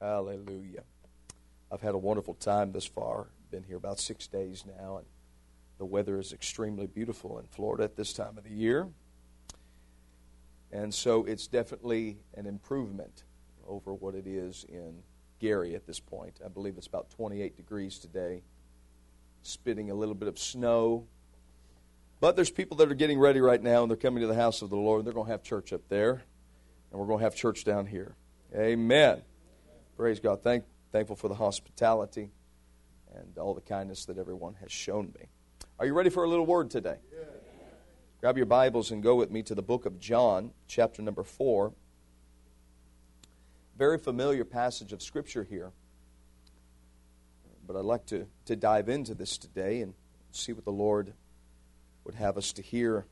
Hallelujah. I've had a wonderful time this far. Been here about six days now, and the weather is extremely beautiful in Florida at this time of the year. And so it's definitely an improvement over what it is in Gary at this point. I believe it's about 28 degrees today, spitting a little bit of snow. But there's people that are getting ready right now, and they're coming to the house of the Lord. They're going to have church up there, and we're going to have church down here. Amen. Praise God. Thank, thankful for the hospitality and all the kindness that everyone has shown me. Are you ready for a little word today? Yeah. Grab your Bibles and go with me to the book of John, chapter number 4. Very familiar passage of Scripture here. But I'd like to, to dive into this today and see what the Lord would have us to hear.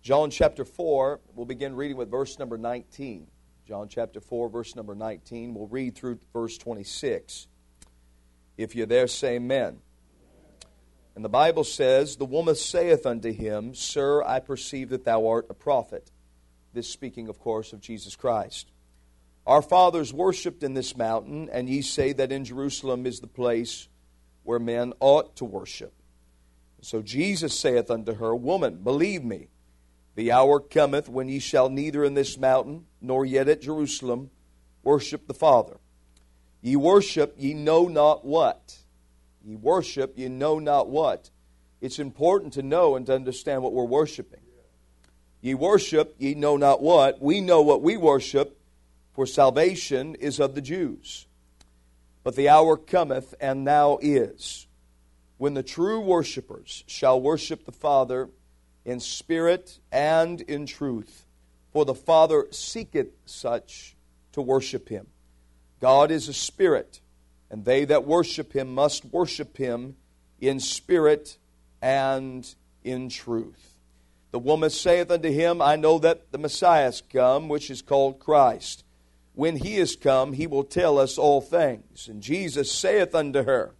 John chapter 4, we'll begin reading with verse number 19. John chapter 4, verse number 19. We'll read through verse 26. If you're there, say amen. And the Bible says, The woman saith unto him, Sir, I perceive that thou art a prophet. This speaking, of course, of Jesus Christ. Our fathers worshipped in this mountain, and ye say that in Jerusalem is the place where men ought to worship. So Jesus saith unto her, Woman, believe me, the hour cometh when ye shall neither in this mountain nor yet at Jerusalem worship the Father. Ye worship, ye know not what. Ye worship, ye know not what. It's important to know and to understand what we're worshiping. Ye worship, ye know not what. We know what we worship, for salvation is of the Jews. But the hour cometh, and now is, when the true worshippers shall worship the Father in spirit and in truth. For the Father seeketh such to worship him. God is a spirit, and they that worship him must worship him in spirit and in truth. The woman saith unto him, I know that the Messiah is come, which is called Christ. When he is come, he will tell us all things. And Jesus saith unto her,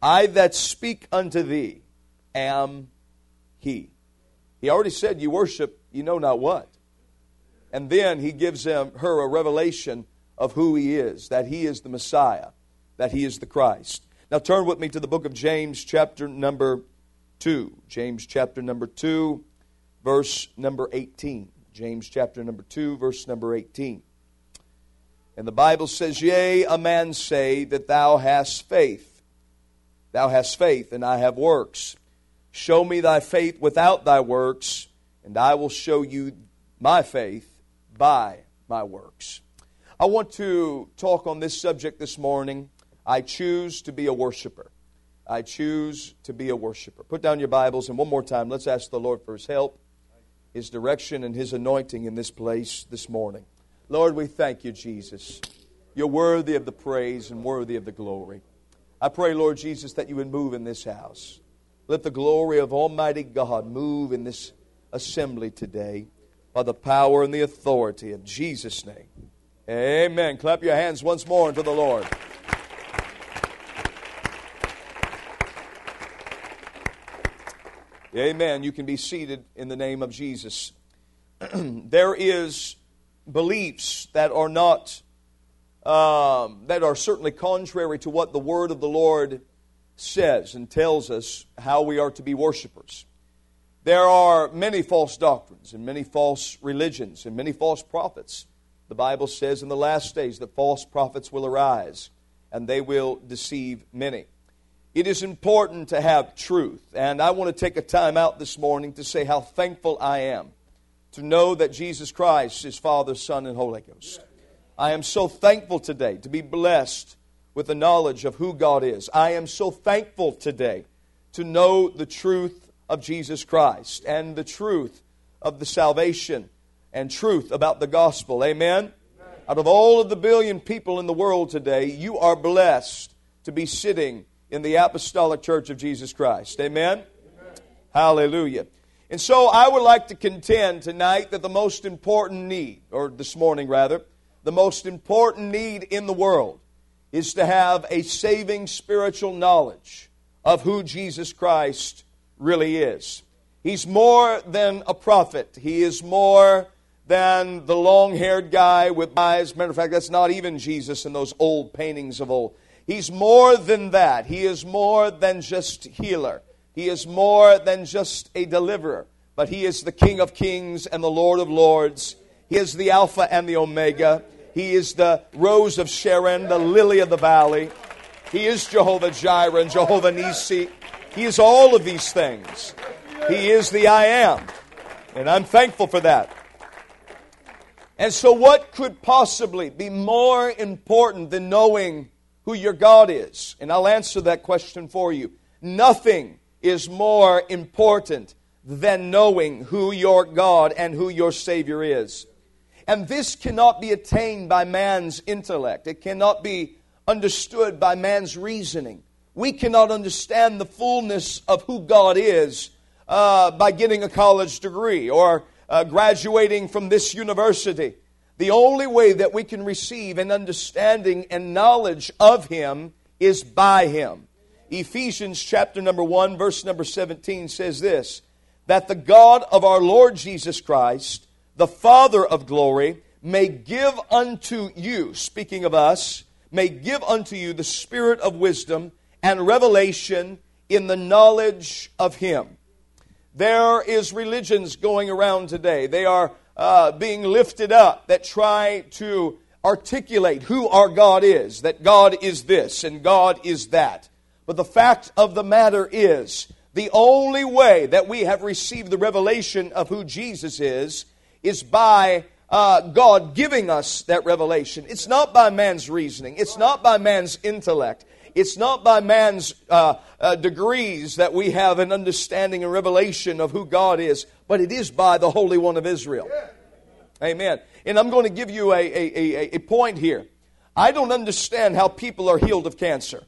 I that speak unto thee am he. He already said, You worship, you know not what. And then he gives them, her a revelation of who he is that he is the Messiah, that he is the Christ. Now turn with me to the book of James, chapter number 2. James, chapter number 2, verse number 18. James, chapter number 2, verse number 18. And the Bible says, Yea, a man say that thou hast faith. Thou hast faith, and I have works. Show me thy faith without thy works, and I will show you my faith by my works. I want to talk on this subject this morning. I choose to be a worshiper. I choose to be a worshiper. Put down your Bibles, and one more time, let's ask the Lord for His help, His direction, and His anointing in this place this morning. Lord, we thank you, Jesus. You're worthy of the praise and worthy of the glory. I pray, Lord Jesus, that you would move in this house. Let the glory of Almighty God move in this assembly today by the power and the authority of Jesus' name. Amen. Clap your hands once more unto the Lord. Amen. You can be seated in the name of Jesus. there is beliefs that are not um, that are certainly contrary to what the word of the Lord says and tells us how we are to be worshipers. There are many false doctrines and many false religions and many false prophets. The Bible says in the last days that false prophets will arise and they will deceive many. It is important to have truth, and I want to take a time out this morning to say how thankful I am to know that Jesus Christ is Father, Son, and Holy Ghost. I am so thankful today to be blessed with the knowledge of who God is. I am so thankful today to know the truth of Jesus Christ and the truth of the salvation and truth about the gospel. Amen? Amen? Out of all of the billion people in the world today, you are blessed to be sitting in the apostolic church of Jesus Christ. Amen? Amen? Hallelujah. And so I would like to contend tonight that the most important need, or this morning rather, the most important need in the world is to have a saving spiritual knowledge of who Jesus Christ really is. He's more than a prophet, He is more than the long haired guy with eyes. Matter of fact, that's not even Jesus in those old paintings of old. He's more than that. He is more than just healer. He is more than just a deliverer. But He is the King of kings and the Lord of lords. He is the Alpha and the Omega. He is the rose of Sharon, the lily of the valley. He is Jehovah Jireh and Jehovah Nisi. He is all of these things. He is the I am. And I'm thankful for that. And so, what could possibly be more important than knowing who your God is? And I'll answer that question for you. Nothing is more important than knowing who your God and who your Savior is. And this cannot be attained by man's intellect, it cannot be understood by man's reasoning. We cannot understand the fullness of who God is uh, by getting a college degree or uh, graduating from this university. The only way that we can receive an understanding and knowledge of Him is by Him. Ephesians chapter number 1, verse number 17 says this that the God of our Lord Jesus Christ, the Father of glory, may give unto you, speaking of us, may give unto you the spirit of wisdom and revelation in the knowledge of Him. There is religions going around today. They are uh, being lifted up that try to articulate who our God is, that God is this and God is that. But the fact of the matter is, the only way that we have received the revelation of who Jesus is is by uh, God giving us that revelation. It's not by man's reasoning, it's not by man's intellect, it's not by man's uh, uh, degrees that we have an understanding and revelation of who God is, but it is by the Holy One of Israel. Amen. And I'm going to give you a, a, a, a point here. I don't understand how people are healed of cancer.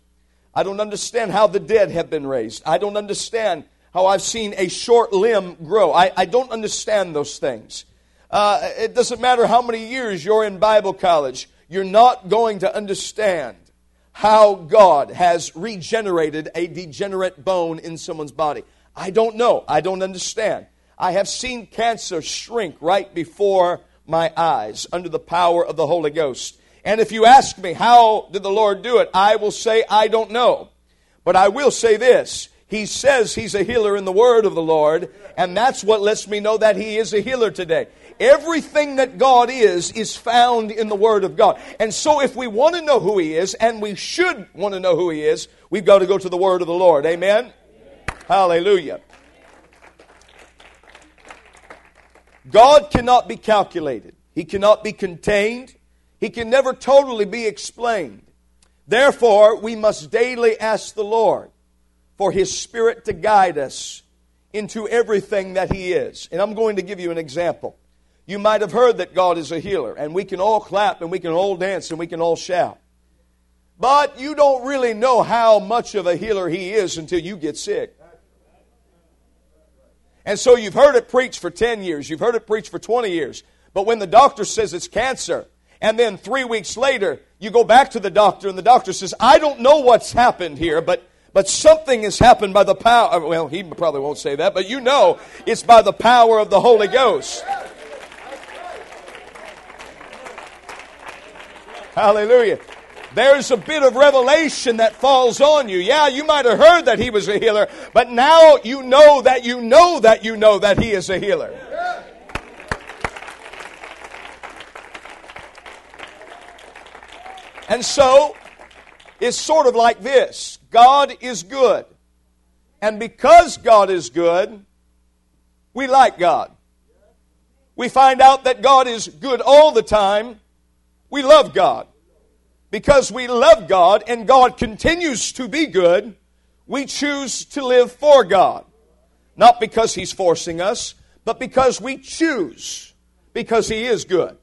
I don't understand how the dead have been raised. I don't understand how I've seen a short limb grow. I, I don't understand those things. Uh, it doesn't matter how many years you're in Bible college, you're not going to understand how God has regenerated a degenerate bone in someone's body. I don't know. I don't understand. I have seen cancer shrink right before my eyes under the power of the Holy Ghost. And if you ask me, how did the Lord do it? I will say, I don't know. But I will say this. He says he's a healer in the word of the Lord, and that's what lets me know that he is a healer today. Everything that God is, is found in the Word of God. And so if we want to know who He is, and we should want to know who He is, we've got to go to the Word of the Lord. Amen? Hallelujah. God cannot be calculated, He cannot be contained, He can never totally be explained. Therefore, we must daily ask the Lord for His Spirit to guide us into everything that He is. And I'm going to give you an example. You might have heard that God is a healer, and we can all clap and we can all dance and we can all shout. But you don't really know how much of a healer He is until you get sick. And so you've heard it preached for 10 years, you've heard it preached for 20 years. But when the doctor says it's cancer, and then three weeks later, you go back to the doctor, and the doctor says, I don't know what's happened here, but, but something has happened by the power. Uh, well, he probably won't say that, but you know it's by the power of the Holy Ghost. Hallelujah there's a bit of revelation that falls on you. Yeah, you might have heard that he was a healer, but now you know that you know that you know that he is a healer. And so, it's sort of like this God is good. And because God is good, we like God. We find out that God is good all the time. We love God because we love God and God continues to be good, we choose to live for God. Not because He's forcing us, but because we choose, because He is good.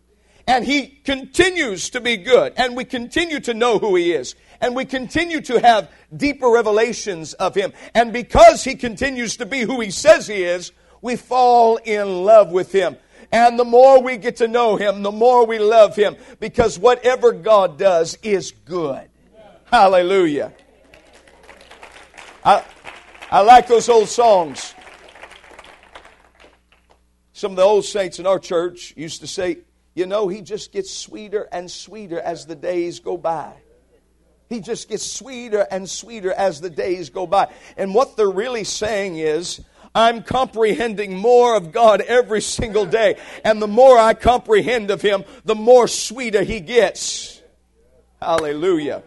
And He continues to be good, and we continue to know who He is, and we continue to have deeper revelations of Him. And because He continues to be who He says He is, we fall in love with Him. And the more we get to know Him, the more we love Him because whatever God does is good. Hallelujah. I, I like those old songs. Some of the old saints in our church used to say, you know, he just gets sweeter and sweeter as the days go by. He just gets sweeter and sweeter as the days go by. And what they're really saying is, I'm comprehending more of God every single day. And the more I comprehend of Him, the more sweeter He gets. Hallelujah.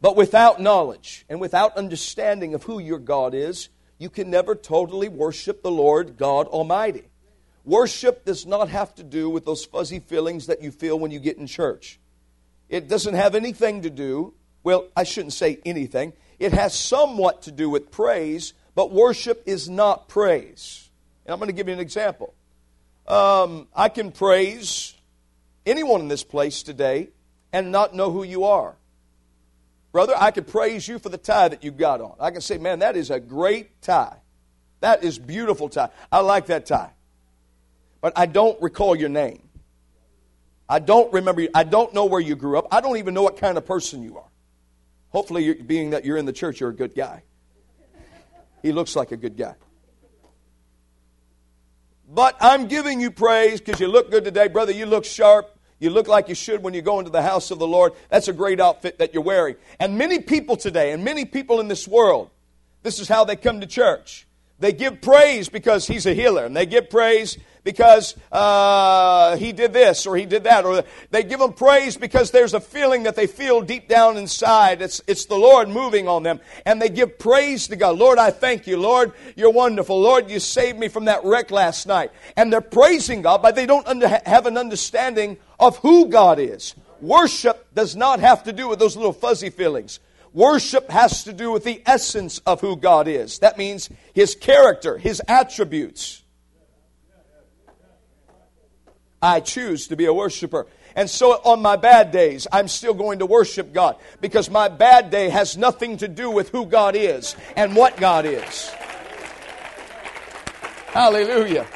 But without knowledge and without understanding of who your God is, you can never totally worship the Lord God Almighty. Worship does not have to do with those fuzzy feelings that you feel when you get in church. It doesn't have anything to do, well, I shouldn't say anything. It has somewhat to do with praise, but worship is not praise. And I'm going to give you an example. Um, I can praise anyone in this place today and not know who you are. Brother, I could praise you for the tie that you got on. I can say, man, that is a great tie. That is beautiful tie. I like that tie. But I don't recall your name. I don't remember you. I don't know where you grew up. I don't even know what kind of person you are. Hopefully, being that you're in the church, you're a good guy. He looks like a good guy. But I'm giving you praise because you look good today. Brother, you look sharp. You look like you should when you go into the house of the Lord. That's a great outfit that you're wearing. And many people today, and many people in this world, this is how they come to church. They give praise because he's a healer, and they give praise because uh, he did this or he did that, or they give him praise because there's a feeling that they feel deep down inside. It's, it's the Lord moving on them, and they give praise to God. Lord, I thank you. Lord, you're wonderful. Lord, you saved me from that wreck last night. And they're praising God, but they don't under, have an understanding of who God is. Worship does not have to do with those little fuzzy feelings. Worship has to do with the essence of who God is. That means His character, His attributes. I choose to be a worshiper. And so on my bad days, I'm still going to worship God because my bad day has nothing to do with who God is and what God is. Hallelujah.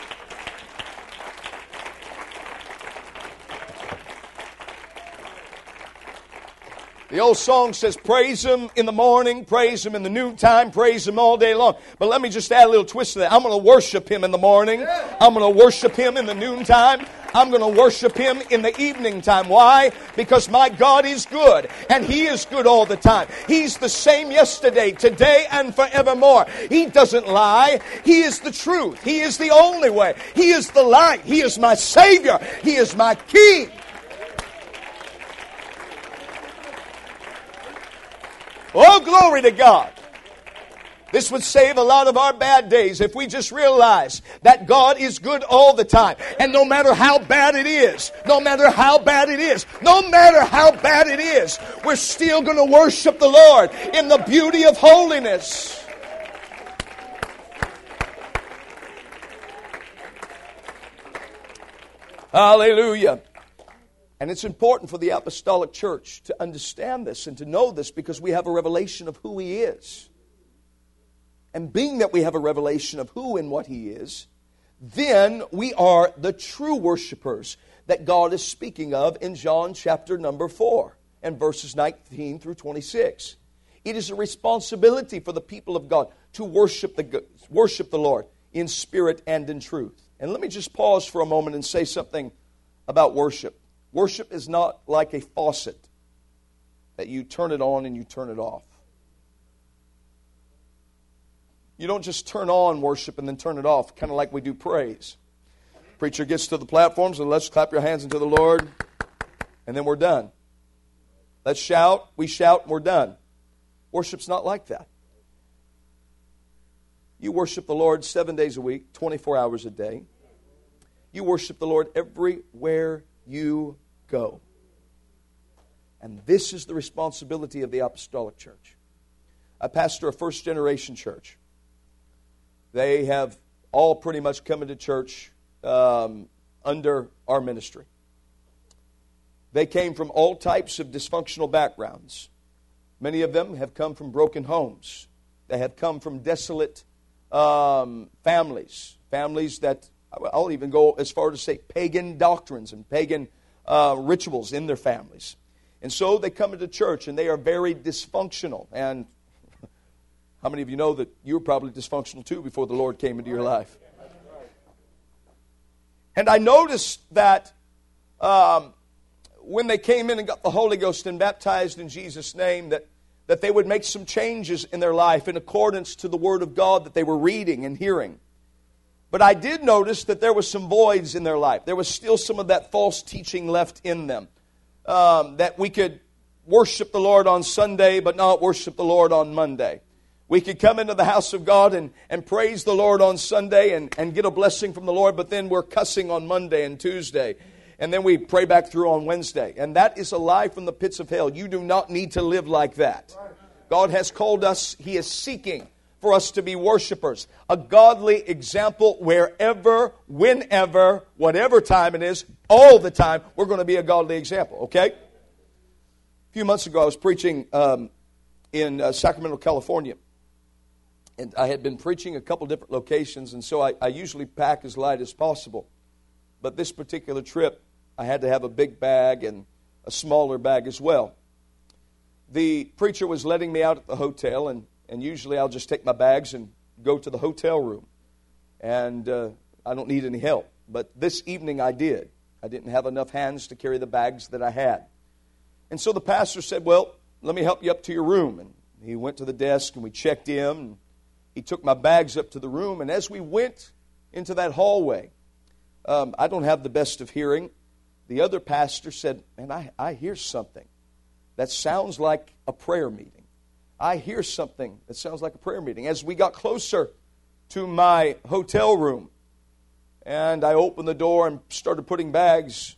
The old song says, Praise Him in the morning, praise Him in the noontime, praise Him all day long. But let me just add a little twist to that. I'm going to worship Him in the morning, I'm going to worship Him in the noontime, I'm going to worship Him in the evening time. Why? Because my God is good, and He is good all the time. He's the same yesterday, today, and forevermore. He doesn't lie. He is the truth. He is the only way. He is the light. He is my Savior. He is my King. Oh, glory to God. This would save a lot of our bad days if we just realize that God is good all the time. And no matter how bad it is, no matter how bad it is, no matter how bad it is, we're still going to worship the Lord in the beauty of holiness. Hallelujah. And it's important for the apostolic church to understand this and to know this because we have a revelation of who he is. And being that we have a revelation of who and what he is, then we are the true worshipers that God is speaking of in John chapter number 4 and verses 19 through 26. It is a responsibility for the people of God to worship the, worship the Lord in spirit and in truth. And let me just pause for a moment and say something about worship. Worship is not like a faucet that you turn it on and you turn it off. You don't just turn on worship and then turn it off, kind of like we do praise. Preacher gets to the platforms and let's clap your hands into the Lord, and then we're done. Let's shout, we shout, and we're done. Worship's not like that. You worship the Lord seven days a week, 24 hours a day. You worship the Lord everywhere you go. And this is the responsibility of the apostolic church. I pastor a first generation church. They have all pretty much come into church um, under our ministry. They came from all types of dysfunctional backgrounds. Many of them have come from broken homes. They have come from desolate um, families, families that I'll even go as far to say pagan doctrines and pagan uh, rituals in their families. And so they come into church and they are very dysfunctional. And how many of you know that you were probably dysfunctional too before the Lord came into your life? And I noticed that um, when they came in and got the Holy Ghost and baptized in Jesus' name, that, that they would make some changes in their life in accordance to the Word of God that they were reading and hearing. But I did notice that there was some voids in their life. There was still some of that false teaching left in them. Um, that we could worship the Lord on Sunday, but not worship the Lord on Monday. We could come into the house of God and, and praise the Lord on Sunday and, and get a blessing from the Lord, but then we're cussing on Monday and Tuesday. And then we pray back through on Wednesday. And that is a lie from the pits of hell. You do not need to live like that. God has called us, He is seeking for us to be worshipers. A godly example wherever, whenever, whatever time it is, all the time, we're going to be a godly example, okay? A few months ago, I was preaching um, in uh, Sacramento, California. And I had been preaching a couple different locations, and so I, I usually pack as light as possible. But this particular trip, I had to have a big bag and a smaller bag as well. The preacher was letting me out at the hotel, and and usually I'll just take my bags and go to the hotel room. And uh, I don't need any help. But this evening I did. I didn't have enough hands to carry the bags that I had. And so the pastor said, Well, let me help you up to your room. And he went to the desk and we checked in. He took my bags up to the room. And as we went into that hallway, um, I don't have the best of hearing. The other pastor said, Man, I, I hear something that sounds like a prayer meeting. I hear something that sounds like a prayer meeting. As we got closer to my hotel room and I opened the door and started putting bags,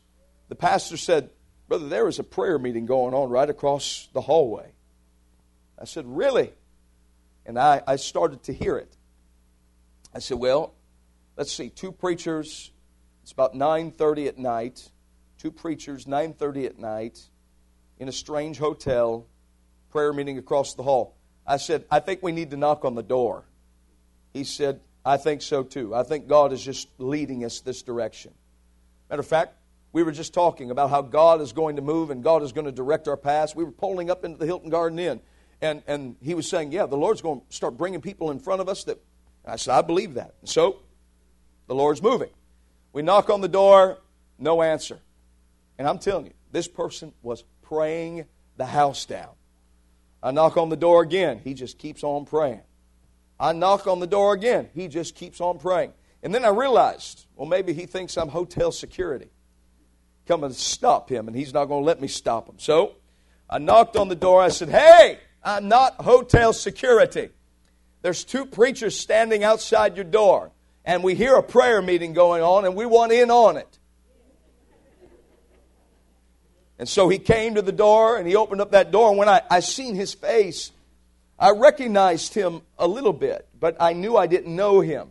the pastor said, Brother, there is a prayer meeting going on right across the hallway. I said, Really? And I, I started to hear it. I said, Well, let's see, two preachers, it's about 9.30 at night, two preachers, 9.30 at night, in a strange hotel prayer meeting across the hall. I said, I think we need to knock on the door. He said, I think so too. I think God is just leading us this direction. Matter of fact, we were just talking about how God is going to move and God is going to direct our paths. We were pulling up into the Hilton Garden Inn, and, and he was saying, Yeah, the Lord's going to start bringing people in front of us that. I said, I believe that. And so, the Lord's moving. We knock on the door, no answer. And I'm telling you, this person was praying the house down. I knock on the door again. He just keeps on praying. I knock on the door again. He just keeps on praying. And then I realized, well, maybe he thinks I'm hotel security. Come and stop him, and he's not going to let me stop him. So I knocked on the door. I said, Hey, I'm not hotel security. There's two preachers standing outside your door, and we hear a prayer meeting going on, and we want in on it. And so he came to the door and he opened up that door. And when I, I seen his face, I recognized him a little bit, but I knew I didn't know him.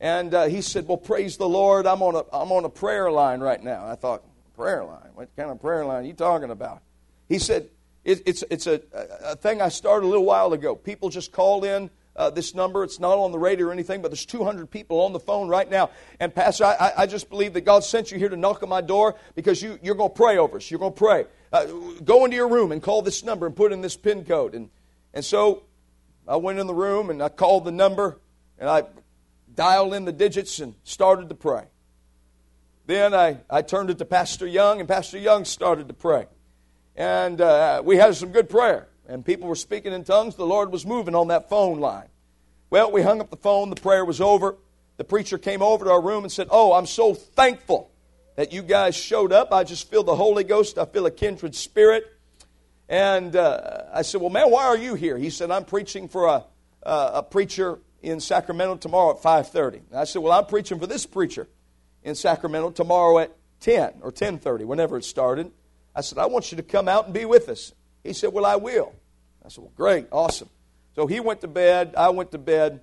And uh, he said, Well, praise the Lord. I'm on, a, I'm on a prayer line right now. I thought, Prayer line? What kind of prayer line are you talking about? He said, it, It's, it's a, a thing I started a little while ago. People just call in uh, this number. It's not on the radio or anything, but there's 200 people on the phone right now. And, Pastor, I, I just believe that God sent you here to knock on my door because you, you're going to pray over us. You're going to pray. Uh, go into your room and call this number and put in this PIN code. And, and so I went in the room and I called the number and I dialed in the digits and started to pray. Then I, I turned it to Pastor Young, and Pastor Young started to pray. And uh, we had some good prayer and people were speaking in tongues. The Lord was moving on that phone line. Well, we hung up the phone. The prayer was over. The preacher came over to our room and said, Oh, I'm so thankful that you guys showed up. I just feel the Holy Ghost. I feel a kindred spirit. And uh, I said, Well, man, why are you here? He said, I'm preaching for a, uh, a preacher in Sacramento tomorrow at 5.30. And I said, Well, I'm preaching for this preacher in Sacramento tomorrow at 10 or 10.30, whenever it started. I said, I want you to come out and be with us. He said, Well, I will. I said, Well, great, awesome. So he went to bed. I went to bed.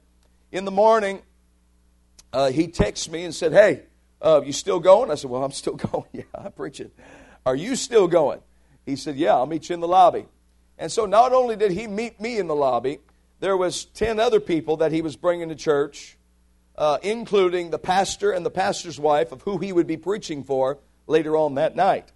In the morning, uh, he texted me and said, Hey, uh, you still going? I said, Well, I'm still going. yeah, I preach it. Are you still going? He said, Yeah, I'll meet you in the lobby. And so not only did he meet me in the lobby, there was 10 other people that he was bringing to church, uh, including the pastor and the pastor's wife of who he would be preaching for later on that night.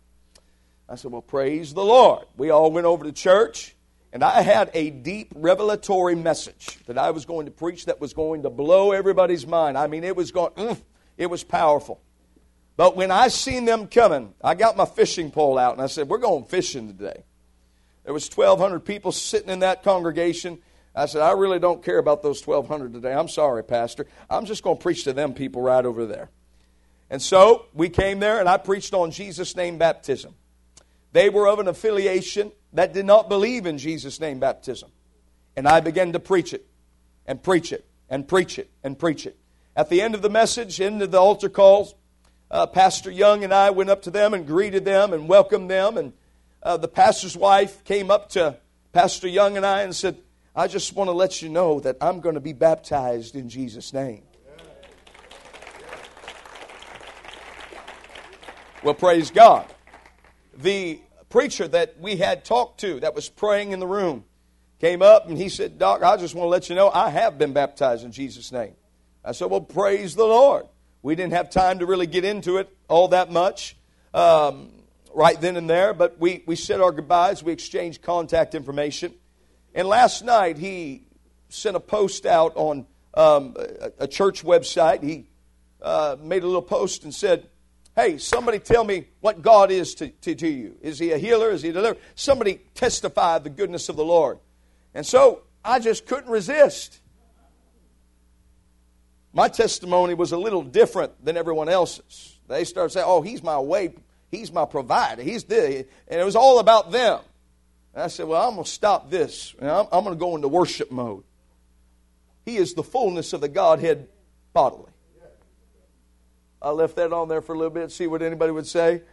I said, Well, praise the Lord. We all went over to church, and I had a deep revelatory message that I was going to preach that was going to blow everybody's mind. I mean, it was going, mm, it was powerful. But when I seen them coming, I got my fishing pole out and I said, We're going fishing today. There was 1,200 people sitting in that congregation. I said, I really don't care about those 1,200 today. I'm sorry, Pastor. I'm just going to preach to them people right over there. And so we came there and I preached on Jesus' name baptism. They were of an affiliation that did not believe in Jesus' name baptism. And I began to preach it and preach it and preach it and preach it. At the end of the message, into the altar calls, uh, Pastor Young and I went up to them and greeted them and welcomed them. And uh, the pastor's wife came up to Pastor Young and I and said, I just want to let you know that I'm going to be baptized in Jesus' name. Well, praise God. The preacher that we had talked to that was praying in the room came up and he said, Doc, I just want to let you know I have been baptized in Jesus' name. I said, Well, praise the Lord. We didn't have time to really get into it all that much um, right then and there, but we, we said our goodbyes. We exchanged contact information. And last night, he sent a post out on um, a, a, church website. He uh, made a little post and said, Hey, somebody tell me what God is to, to, to you. Is he a healer? Is he a deliverer? Somebody testify the goodness of the Lord. And so I just couldn't resist. My testimony was a little different than everyone else's. They started saying, Oh, he's my way, he's my provider, he's the, and it was all about them. And I said, Well, I'm going to stop this. I'm, I'm going to go into worship mode. He is the fullness of the Godhead bodily. I left that on there for a little bit, see what anybody would say.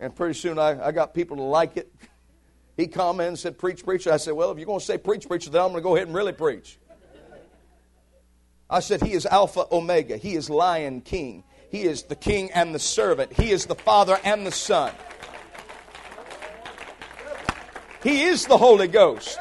And pretty soon I, I got people to like it. He commented and said, Preach, preacher. I said, Well, if you're going to say preach, preacher, then I'm going to go ahead and really preach. I said, He is Alpha Omega. He is Lion King. He is the King and the servant. He is the Father and the Son. He is the Holy Ghost.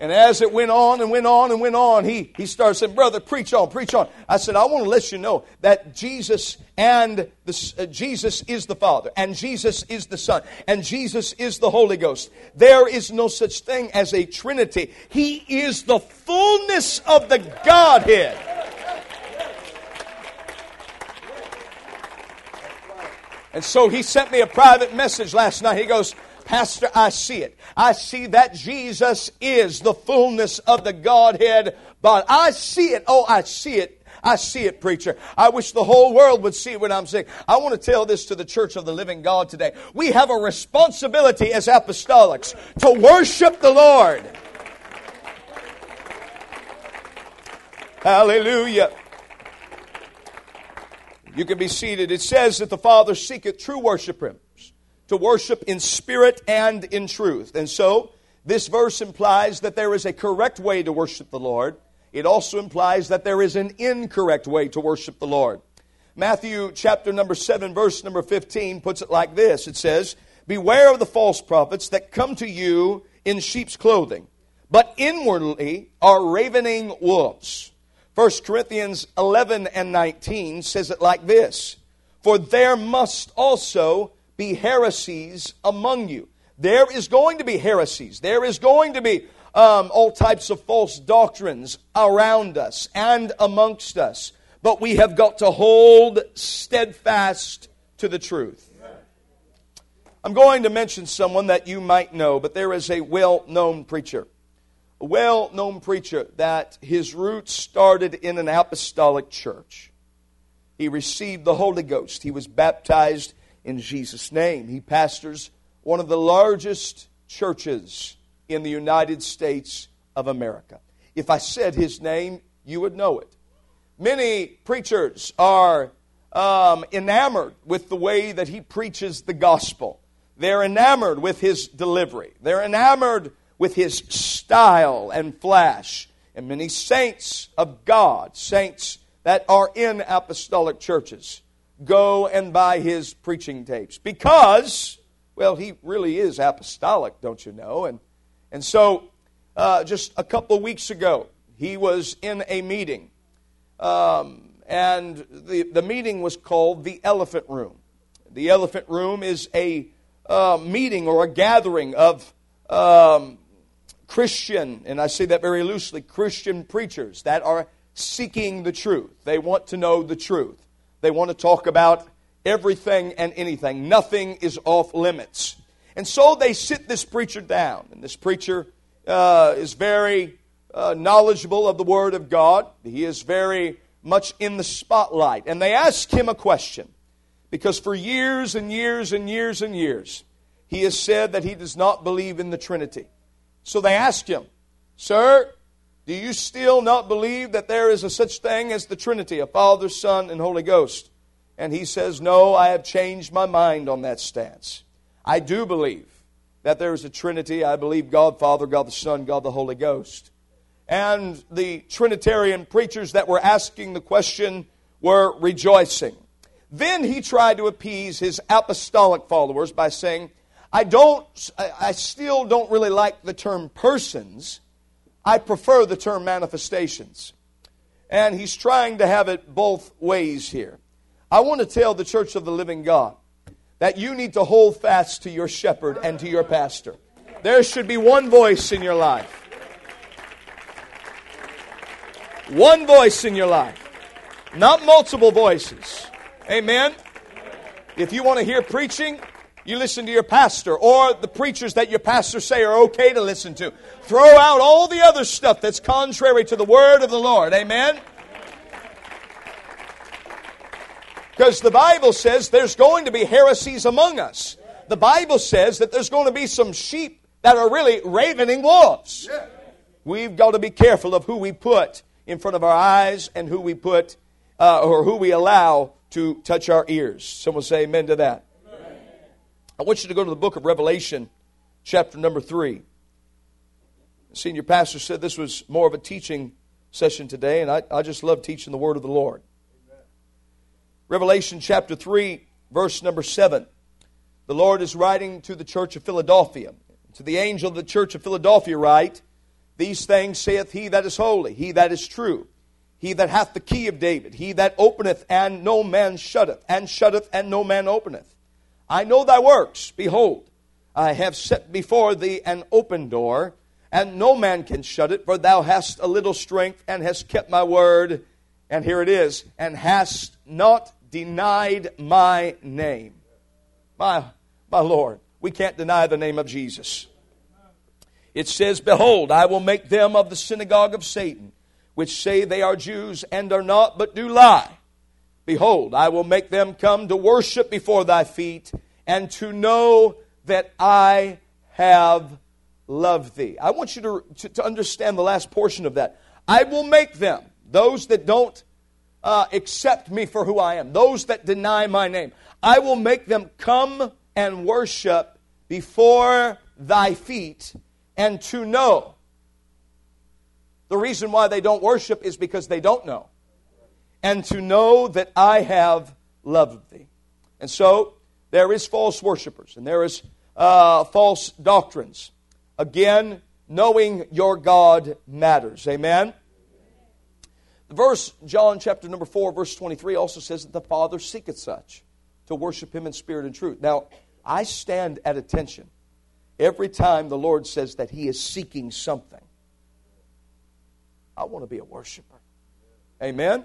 And as it went on and went on and went on, he, he started saying, Brother, preach on, preach on. I said, I want to let you know that Jesus and the, uh, Jesus is the Father, and Jesus is the Son, and Jesus is the Holy Ghost. There is no such thing as a Trinity. He is the fullness of the Godhead. And so he sent me a private message last night. He goes, Pastor, I see it. I see that Jesus is the fullness of the Godhead, but I see it. Oh, I see it. I see it, preacher. I wish the whole world would see what I'm saying. I want to tell this to the church of the living God today. We have a responsibility as apostolics to worship the Lord. Hallelujah. You can be seated. It says that the Father seeketh true worshipers to worship in spirit and in truth. And so, this verse implies that there is a correct way to worship the Lord. It also implies that there is an incorrect way to worship the Lord. Matthew chapter number 7 verse number 15 puts it like this. It says, "Beware of the false prophets that come to you in sheep's clothing, but inwardly are ravening wolves." 1 Corinthians 11 and 19 says it like this, "For there must also be heresies among you. There is going to be heresies. There is going to be um, all types of false doctrines around us and amongst us. But we have got to hold steadfast to the truth. I'm going to mention someone that you might know, but there is a well known preacher. A well known preacher that his roots started in an apostolic church. He received the Holy Ghost. He was baptized in Jesus' name. He pastors one of the largest churches in the United States of America. If I said his name, you would know it. Many preachers are um, enamored with the way that he preaches the gospel. They're enamored with his delivery. They're enamored with his style and flash. And many saints of God, saints that are in apostolic churches, go and buy his preaching tapes because, well, he really is apostolic, don't you know? And, and so, uh, just a couple of weeks ago, he was in a meeting. Um, and the, the meeting was called the Elephant Room. The Elephant Room is a uh, meeting or a gathering of um, Christian, and I say that very loosely, Christian preachers that are seeking the truth. They want to know the truth. They want to talk about everything and anything. Nothing is off limits. And so they sit this preacher down, and this preacher uh, is very uh, knowledgeable of the Word of God. He is very much in the spotlight. And they ask him a question because for years and years and years and years, he has said that he does not believe in the Trinity. So they ask him, Sir, do you still not believe that there is a such thing as the Trinity, a Father, Son, and Holy Ghost? And he says, No, I have changed my mind on that stance. I do believe that there is a Trinity. I believe God Father, God the Son, God the Holy Ghost. And the Trinitarian preachers that were asking the question were rejoicing. Then he tried to appease his apostolic followers by saying, I don't, I still don't really like the term persons. I prefer the term manifestations. And he's trying to have it both ways here. I want to tell the church of the living God that you need to hold fast to your shepherd and to your pastor. There should be one voice in your life. One voice in your life, not multiple voices. Amen. If you want to hear preaching, you listen to your pastor or the preachers that your pastor say are okay to listen to. Throw out all the other stuff that's contrary to the word of the Lord. Amen. Because the Bible says there's going to be heresies among us. The Bible says that there's going to be some sheep that are really ravening wolves. We've got to be careful of who we put in front of our eyes and who we put uh, or who we allow to touch our ears. Someone say amen to that. I want you to go to the book of Revelation, chapter number 3. The senior pastor said this was more of a teaching session today, and I, I just love teaching the word of the Lord. Amen. Revelation chapter 3, verse number 7. The Lord is writing to the church of Philadelphia. To the angel of the church of Philadelphia, write, These things saith he that is holy, he that is true he that hath the key of David, he that openeth and no man shutteth, and shutteth and no man openeth. I know thy works. Behold, I have set before thee an open door, and no man can shut it, for thou hast a little strength, and hast kept my word. And here it is, and hast not denied my name. My, my Lord, we can't deny the name of Jesus. It says, Behold, I will make them of the synagogue of Satan which say they are Jews and are not, but do lie. Behold, I will make them come to worship before thy feet and to know that I have loved thee. I want you to, to, to understand the last portion of that. I will make them, those that don't uh, accept me for who I am, those that deny my name, I will make them come and worship before thy feet and to know the reason why they don't worship is because they don't know. And to know that I have loved thee. And so there is false worshipers and there is uh, false doctrines. Again, knowing your God matters. Amen. The verse, John chapter number 4, verse 23, also says that the Father seeketh such to worship him in spirit and truth. Now, I stand at attention every time the Lord says that he is seeking something. I want to be a worshiper. Amen?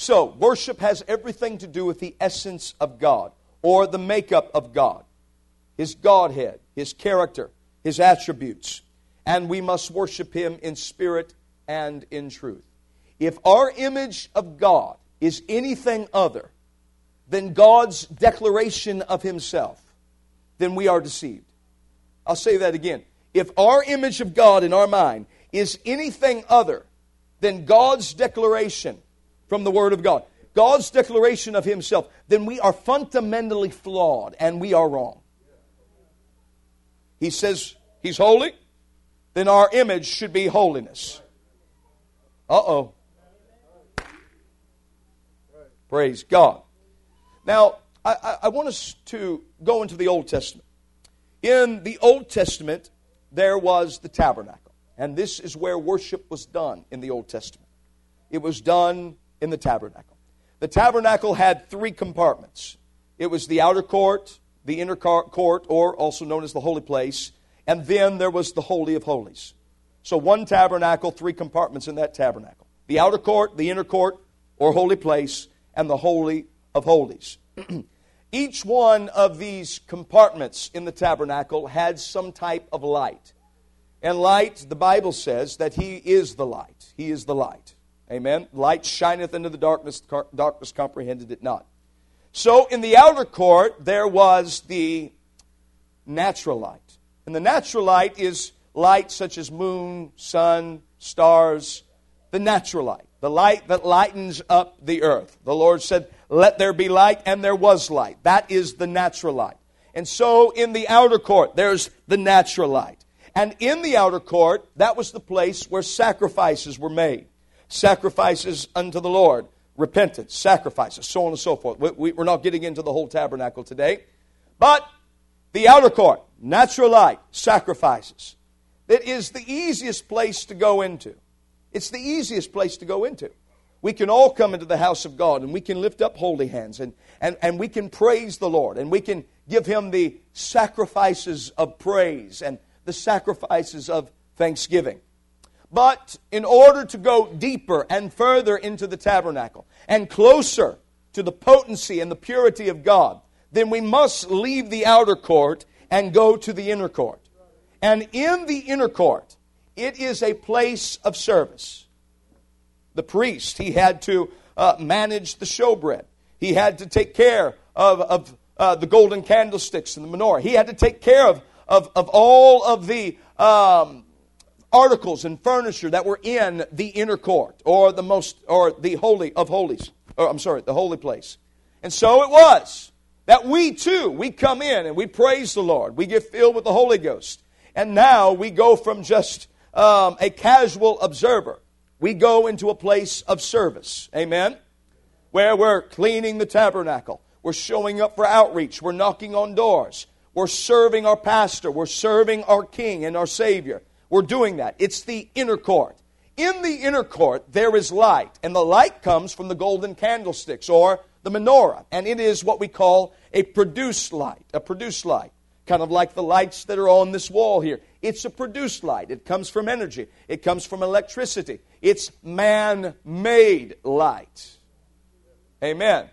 So, worship has everything to do with the essence of God or the makeup of God, His Godhead, His character, His attributes. And we must worship Him in spirit and in truth. If our image of God is anything other than God's declaration of Himself, then we are deceived. I'll say that again. If our image of God in our mind is anything other than God's declaration from the Word of God, God's declaration of Himself, then we are fundamentally flawed and we are wrong. He says He's holy, then our image should be holiness. Uh oh. Praise God. Now, I, I, want us to go into the Old Testament. In the Old Testament, there was the tabernacle. And this is where worship was done in the Old Testament. It was done in the tabernacle. The tabernacle had three compartments it was the outer court, the inner court, or also known as the holy place, and then there was the Holy of Holies. So, one tabernacle, three compartments in that tabernacle the outer court, the inner court, or holy place, and the Holy of Holies. Each one of these compartments in the tabernacle had some type of light. And light, the Bible says that He is the light. He is the light. Amen. Light shineth into the darkness, darkness comprehended it not. So in the outer court, there was the natural light. And the natural light is light such as moon, sun, stars, the natural light, the light that lightens up the earth. The Lord said, Let there be light, and there was light. That is the natural light. And so in the outer court, there's the natural light. And in the outer court, that was the place where sacrifices were made. Sacrifices unto the Lord, repentance, sacrifices, so on and so forth. We, are not getting into the whole tabernacle today. But the outer court, natural light, sacrifices. That is the easiest place to go into. It's the easiest place to go into. We can all come into the house of God and we can lift up holy hands and, and, and we can praise the Lord and we can give Him the sacrifices of praise and the sacrifices of thanksgiving. But in order to go deeper and further into the tabernacle and closer to the potency and the purity of God, then we must leave the outer court and go to the inner court. And in the inner court, it is a place of service. The priest, he had to uh, manage the showbread. He had to take care of, of uh, the golden candlesticks and the menorah. He had to take care of, of, of all of the um, articles and furniture that were in the inner court or the most or the holy of holies. Or, I'm sorry, the holy place. And so it was that we too, we come in and we praise the Lord. We get filled with the Holy Ghost. And now we go from just um, a casual observer, we go into a place of service. Amen? Where we're cleaning the tabernacle, we're showing up for outreach, we're knocking on doors, we're serving our pastor, we're serving our king and our Savior. We're doing that. It's the inner court. In the inner court, there is light, and the light comes from the golden candlesticks or the menorah, and it is what we call a produced light, a produced light kind of like the lights that are on this wall here. It's a produced light. It comes from energy. It comes from electricity. It's man made light. Amen.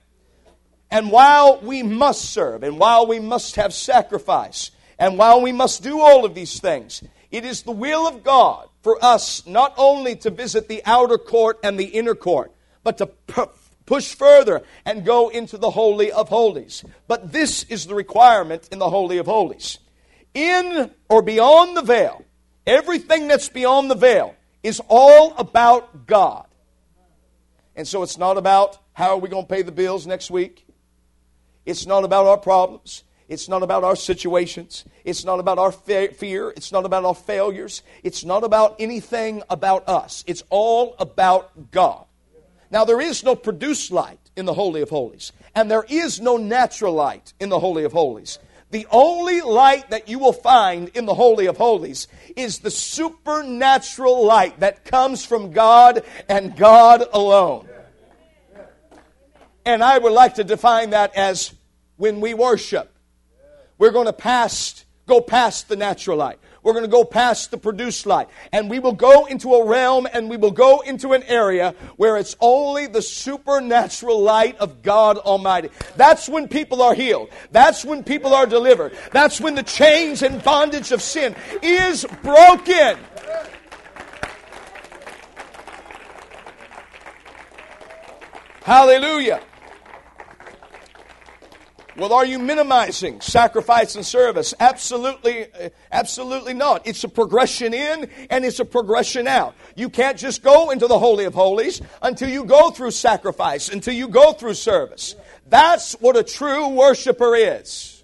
And while we must serve, and while we must have sacrifice, and while we must do all of these things, it is the will of God for us not only to visit the outer court and the inner court, but to push further and go into the Holy of Holies. But this is the requirement in the Holy of Holies. In or beyond the veil, everything that's beyond the veil is all about God. And so it's not about how are we going to pay the bills next week. It's not about our problems. It's not about our situations. It's not about our fear. It's not about our failures. It's not about anything about us. It's all about God. Now, there is no produced light in the Holy of Holies, and there is no natural light in the Holy of Holies. The only light that you will find in the Holy of Holies is the supernatural light that comes from God and God alone. And I would like to define that as when we worship, we're going to pass, go past the natural light. We're going to go past the produced light. And we will go into a realm and we will go into an area where it's only the supernatural light of God Almighty. That's when people are healed. That's when people are delivered. That's when the chains and bondage of sin is broken. Hallelujah. Well, are you minimizing sacrifice and service? Absolutely, uh, absolutely not. It's a progression in and it's a progression out. You can't just go into the Holy of Holies until you go through sacrifice, until you go through service. That's what a true worshiper is.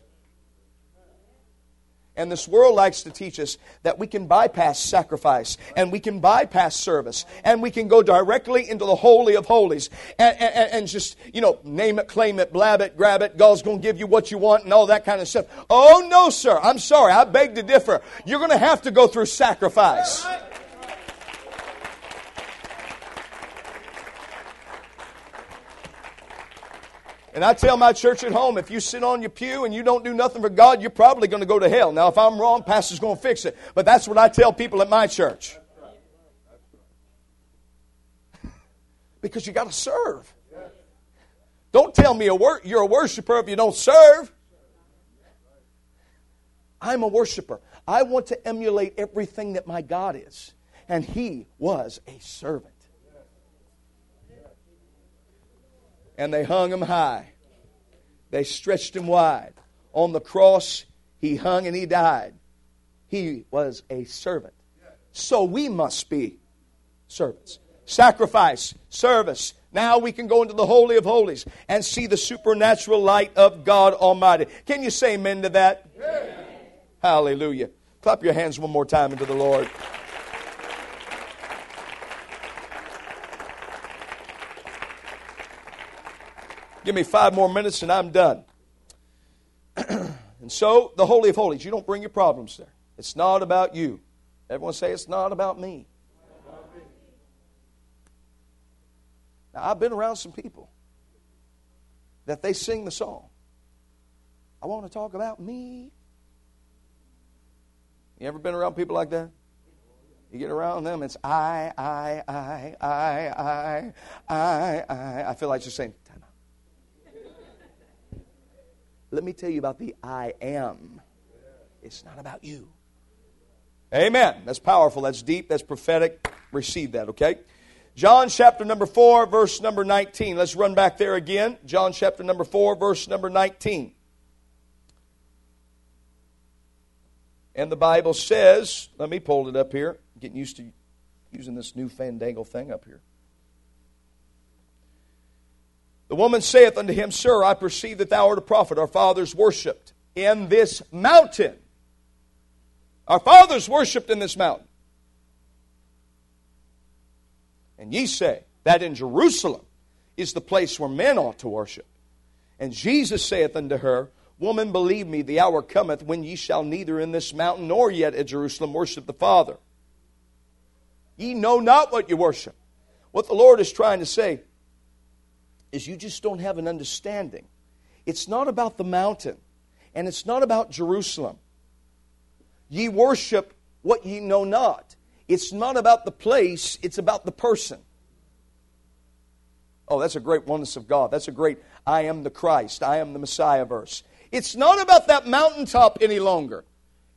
And this world likes to teach us that we can bypass sacrifice and we can bypass service and we can go directly into the Holy of Holies and, and, and, just, you know, name it, claim it, blab it, grab it. God's going to give you what you want and all that kind of stuff. Oh, no, sir. I'm sorry. I beg to differ. You're going to have to go through sacrifice. And I tell my church at home, if you sit on your pew and you don't do nothing for God, you're probably going to go to hell. Now, if I'm wrong, pastor's going to fix it. But that's what I tell people at my church. because you got to serve. Don't tell me a wor- you're a worshiper if you don't serve. I'm a worshiper. I want to emulate everything that my God is. And he was a servant. And they hung him high, they stretched him wide. On the cross, he hung and he died. He was a servant. So we must be servants. Sacrifice, service. Now we can go into the Holy of Holies and see the supernatural light of God Almighty. Can you say amen to that? Amen. Hallelujah. Clap your hands one more time into the Lord. Give me five more minutes and I'm done. and so, the Holy of Holies, you don't bring your problems there. It's not about you. Everyone say, It's not about me. Now, I've been around some people that they sing the song. I want to talk about me. You ever been around people like that? You get around them, it's I, I, I, I, I, I, I. I feel like just saying, time out. Let me tell you about the I am. It's not about you. Amen. That's powerful. That's deep. That's prophetic. Receive that, okay? John chapter number 4, verse number 19. Let's run back there again. John chapter number 4, verse number 19. And the Bible says, let me pull it up here. I'm getting used to using this new fandangle thing up here. The woman saith unto him, Sir, I perceive that thou art a prophet. Our fathers worshipped in this mountain. Our fathers worshipped in this mountain. And ye say that in Jerusalem is the place where men ought to worship. And Jesus saith unto her, Woman, believe me, the hour cometh when ye shall neither in this mountain nor yet at Jerusalem worship the Father. Ye know not what you worship. What the Lord is trying to say is you just don't have an understanding. It's not about the mountain, and it's not about Jerusalem. Ye worship what ye know not. It's not about the place, it's about the person. Oh, that's a great oneness of God. That's a great I am the Christ, I am the Messiah verse. It's not about that mountaintop any longer.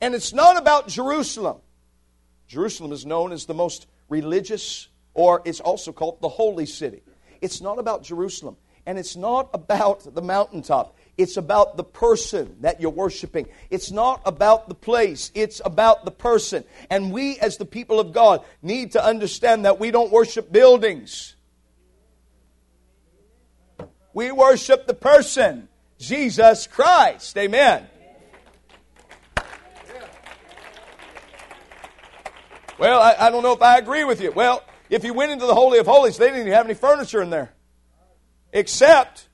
And it's not about Jerusalem. Jerusalem is known as the most religious, or it's also called the holy city. It's not about Jerusalem. And it's not about the mountaintop. It's about the person that you're worshiping. It's not about the place, it's about the person. And we, as the people of God, need to understand that we don't worship buildings, we worship the person, Jesus Christ. Amen. Well, I, I, don't know if I agree with you. Well, if you went into the Holy of Holies, they didn't even have any furniture in there. Except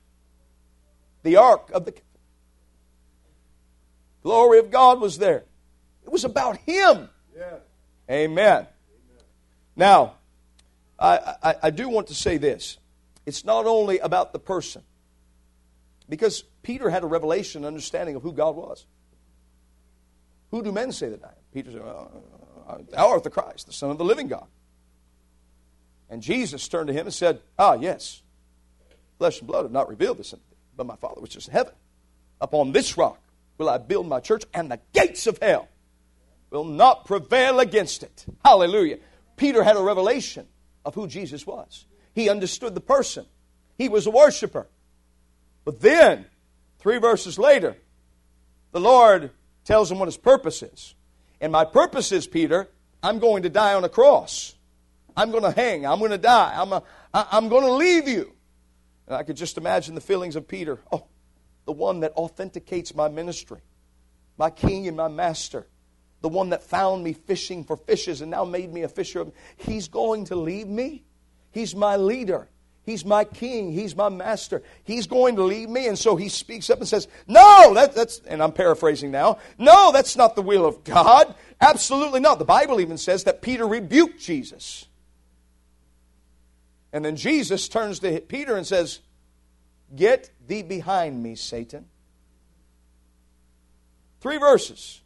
the ark of the glory of God was there. It was about Him. Yeah. Amen. Amen. Now, I, I, I do want to say this. It's not only about the person, because Peter had a revelation, understanding of who God was. Who do men say that I am? Peter said, uh, Thou art the Christ, the Son of the living God. And Jesus turned to him and said, Ah, yes, flesh and blood have not revealed this unto but my Father which is in heaven. Upon this rock will I build my church, and the gates of hell will not prevail against it. Hallelujah. Peter had a revelation of who Jesus was. He understood the person. He was a worshiper. But then, three verses later, the Lord tells him what his purpose is. And my purpose is, Peter, I'm going to die on a cross. I'm going to hang. I'm going to die. I'm, I'm going to leave you. And I could just imagine the feelings of Peter. Oh, the one that authenticates my ministry, my king and my master, the one that found me fishing for fishes and now made me a fisher. He's going to leave me. He's my leader. He's my king. He's my master. He's going to leave me. And so he speaks up and says, No, that, that's, and I'm paraphrasing now, no, that's not the will of God. Absolutely not. The Bible even says that Peter rebuked Jesus. And then Jesus turns to Peter and says, Get thee behind me, Satan. Three verses.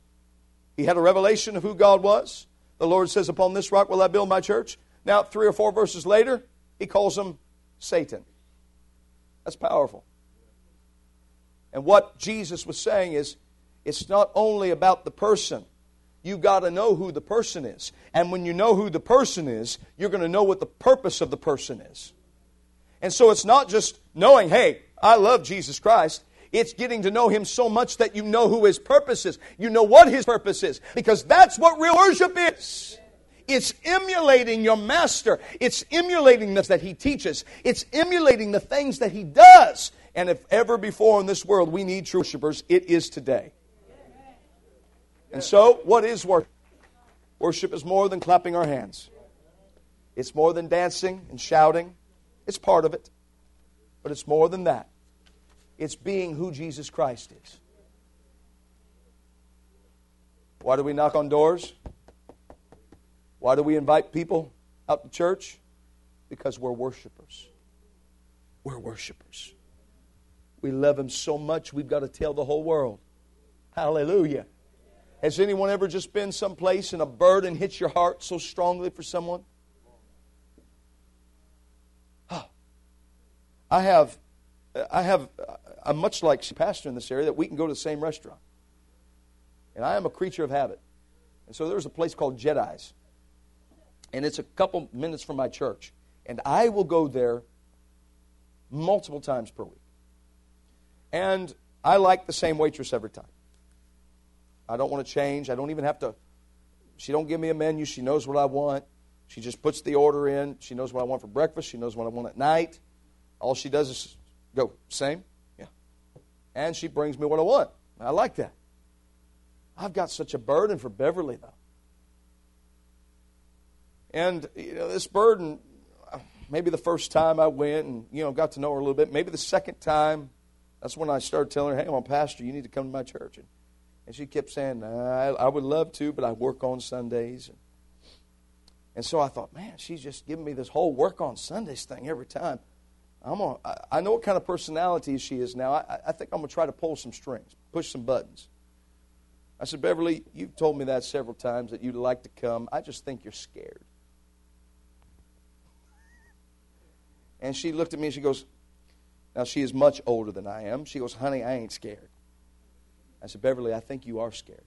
He had a revelation of who God was. The Lord says, Upon this rock will I build my church. Now, three or four verses later, he calls him Satan. That's powerful. And what Jesus was saying is it's not only about the person. You've got to know who the person is. And when you know who the person is, you're going to know what the purpose of the person is. And so it's not just knowing, hey, I love Jesus Christ. It's getting to know Him so much that you know who His purpose is. You know what His purpose is. Because that's what real worship is. It's emulating your master. It's emulating the that he teaches. It's emulating the things that he does. And if ever before in this world we need true worshipers, it is today. And so, what is worship? Worship is more than clapping our hands. It's more than dancing and shouting. It's part of it. But it's more than that. It's being who Jesus Christ is. Why do we knock on doors? Why do we invite people out to church? Because we're worshipers. We're worshipers. We love Him so much, we've got to tell the whole world. Hallelujah. Has anyone ever just been someplace and a burden hits your heart so strongly for someone? I have, I have, I'm much like pastor in this area that we can go to the same restaurant. And I am a creature of habit. And so there's a place called Jedi's and it's a couple minutes from my church. And I will go there multiple times per week. And I like the same waitress every time. I don't want to change. I don't even have to. She don't give me a menu. She knows what I want. She just puts the order in. She knows what I want for breakfast. She knows what I want at night. All she does is go, same? Yeah. And she brings me what I want. I like that. I've got such a burden for Beverly, though. And you know, this burden, maybe the first time I went and you know got to know her a little bit. Maybe the second time, that's when I started telling her, "Hey, I'm a pastor. You need to come to my church." And, and she kept saying, I, I would love to, but I work on Sundays." And, so I thought, man, she's just giving me this whole work on Sundays thing every time. I'm I, I know what kind of personality she is now. I, I think I'm going to try to pull some strings, push some buttons. I said, Beverly, you've told me that several times that you'd like to come. I just think you're scared. And she looked at me and she goes, Now she is much older than I am. She goes, Honey, I ain't scared. I said, Beverly, I think you are scared.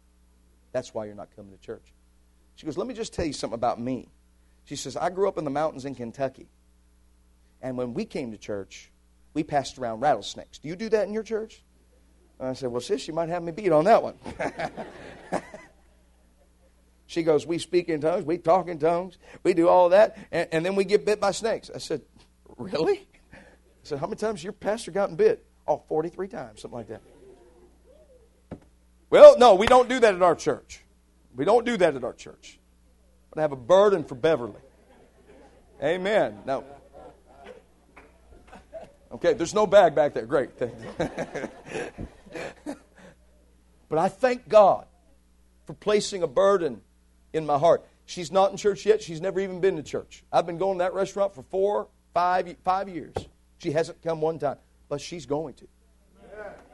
That's why you're not coming to church. She goes, Let me just tell you something about me. She says, I grew up in the mountains in Kentucky. And when we came to church, we passed around rattlesnakes. Do you do that in your church? And I said, Well, sis, you might have me beat on that one. she goes, We speak in tongues, we talk in tongues, we do all that, and, and then we get bit by snakes. I said, Really? I said, How many times your pastor gotten bit? Oh, 43 times, something like that. Well, no, we don't do that at our church. We don't do that at our church. But I have a burden for Beverly. Amen. No. okay, there's no bag back there. Great. but I thank God for placing a burden in my heart. She's not in church yet. She's never even been to church. I've been going to that restaurant for four Five, five years. She hasn't come one time, but she's going to.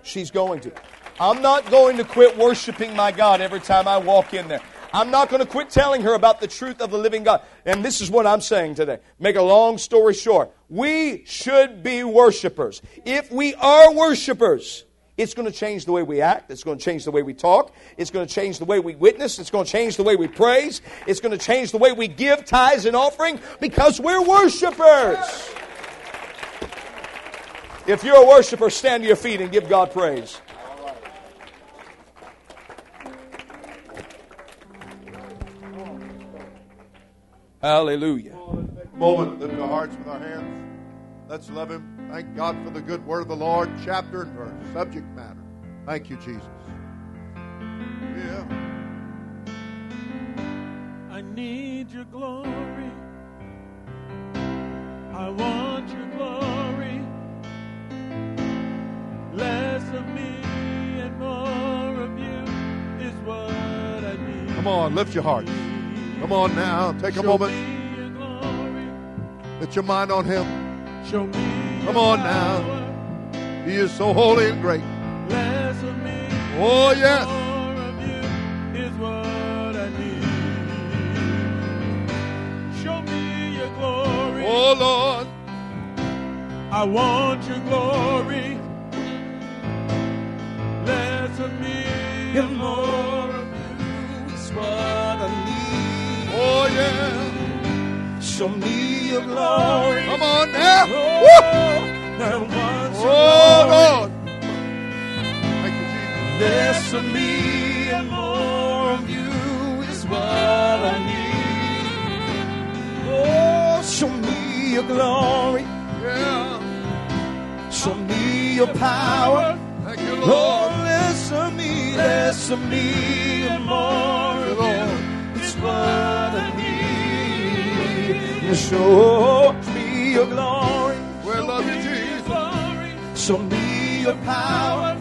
She's going to. I'm not going to quit worshiping my God every time I walk in there. I'm not going to quit telling her about the truth of the living God. And this is what I'm saying today. Make a long story short. We should be worshipers. If we are worshipers, it's going to change the way we act. It's going to change the way we talk. It's going to change the way we witness. It's going to change the way we praise. It's going to change the way we give tithes and offering because we're worshipers. If you're a worshiper, stand to your feet and give God praise. Hallelujah. Moment, lift our hearts with our hands. Let's love Him. Thank God for the good word of the Lord, chapter and verse, subject matter. Thank you, Jesus. Yeah. I need your glory. I want your glory. Less of me and more of you is what I need. Come on, lift your heart. Come on now, take a Show moment. me your glory. Get your mind on Him. Show me Come on now. He is so holy and great. Less me. Oh, yes. More of you is what I need. Show me your glory. Oh, Lord. I I want your glory. Less of me and more of you is what I need. Yeah. Show me your glory. Come on now. Oh, want Oh. Lord. Thank you, Jesus. Less of me and more of you is what I need. Oh, show me your glory. Yeah. Show me your power. Thank you, Oh, Lord. less of me, less of me and more of you is what Need. Show me your glory. We love you, Jesus. Show me your power.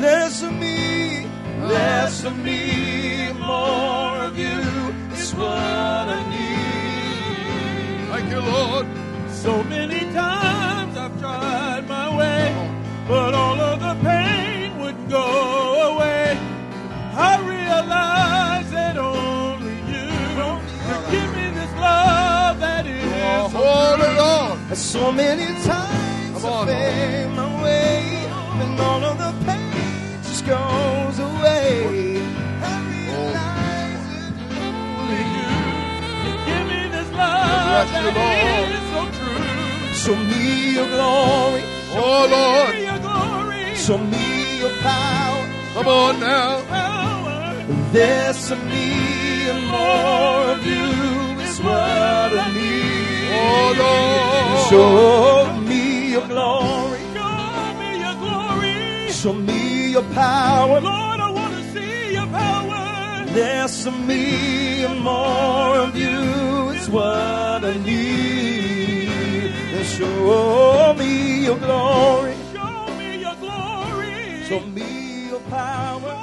Less of me, less of me, more of you is what I need. Thank you, Lord. So many times I've tried my way, but all of the pain wouldn't go So many times I fail my way, and all of the pain just goes away. I realize only you give me this love that is so true. Show me your glory. Oh, Lord. Show me your glory. Show me your power. Come on now. Power. Of me and more of you is what I need. Oh, Lord. Show me your glory. Show me your glory. Show me your power. Lord, I want to see your power. Less of me and more of you is what I need. Show me your glory. Show me your glory. Show me your power.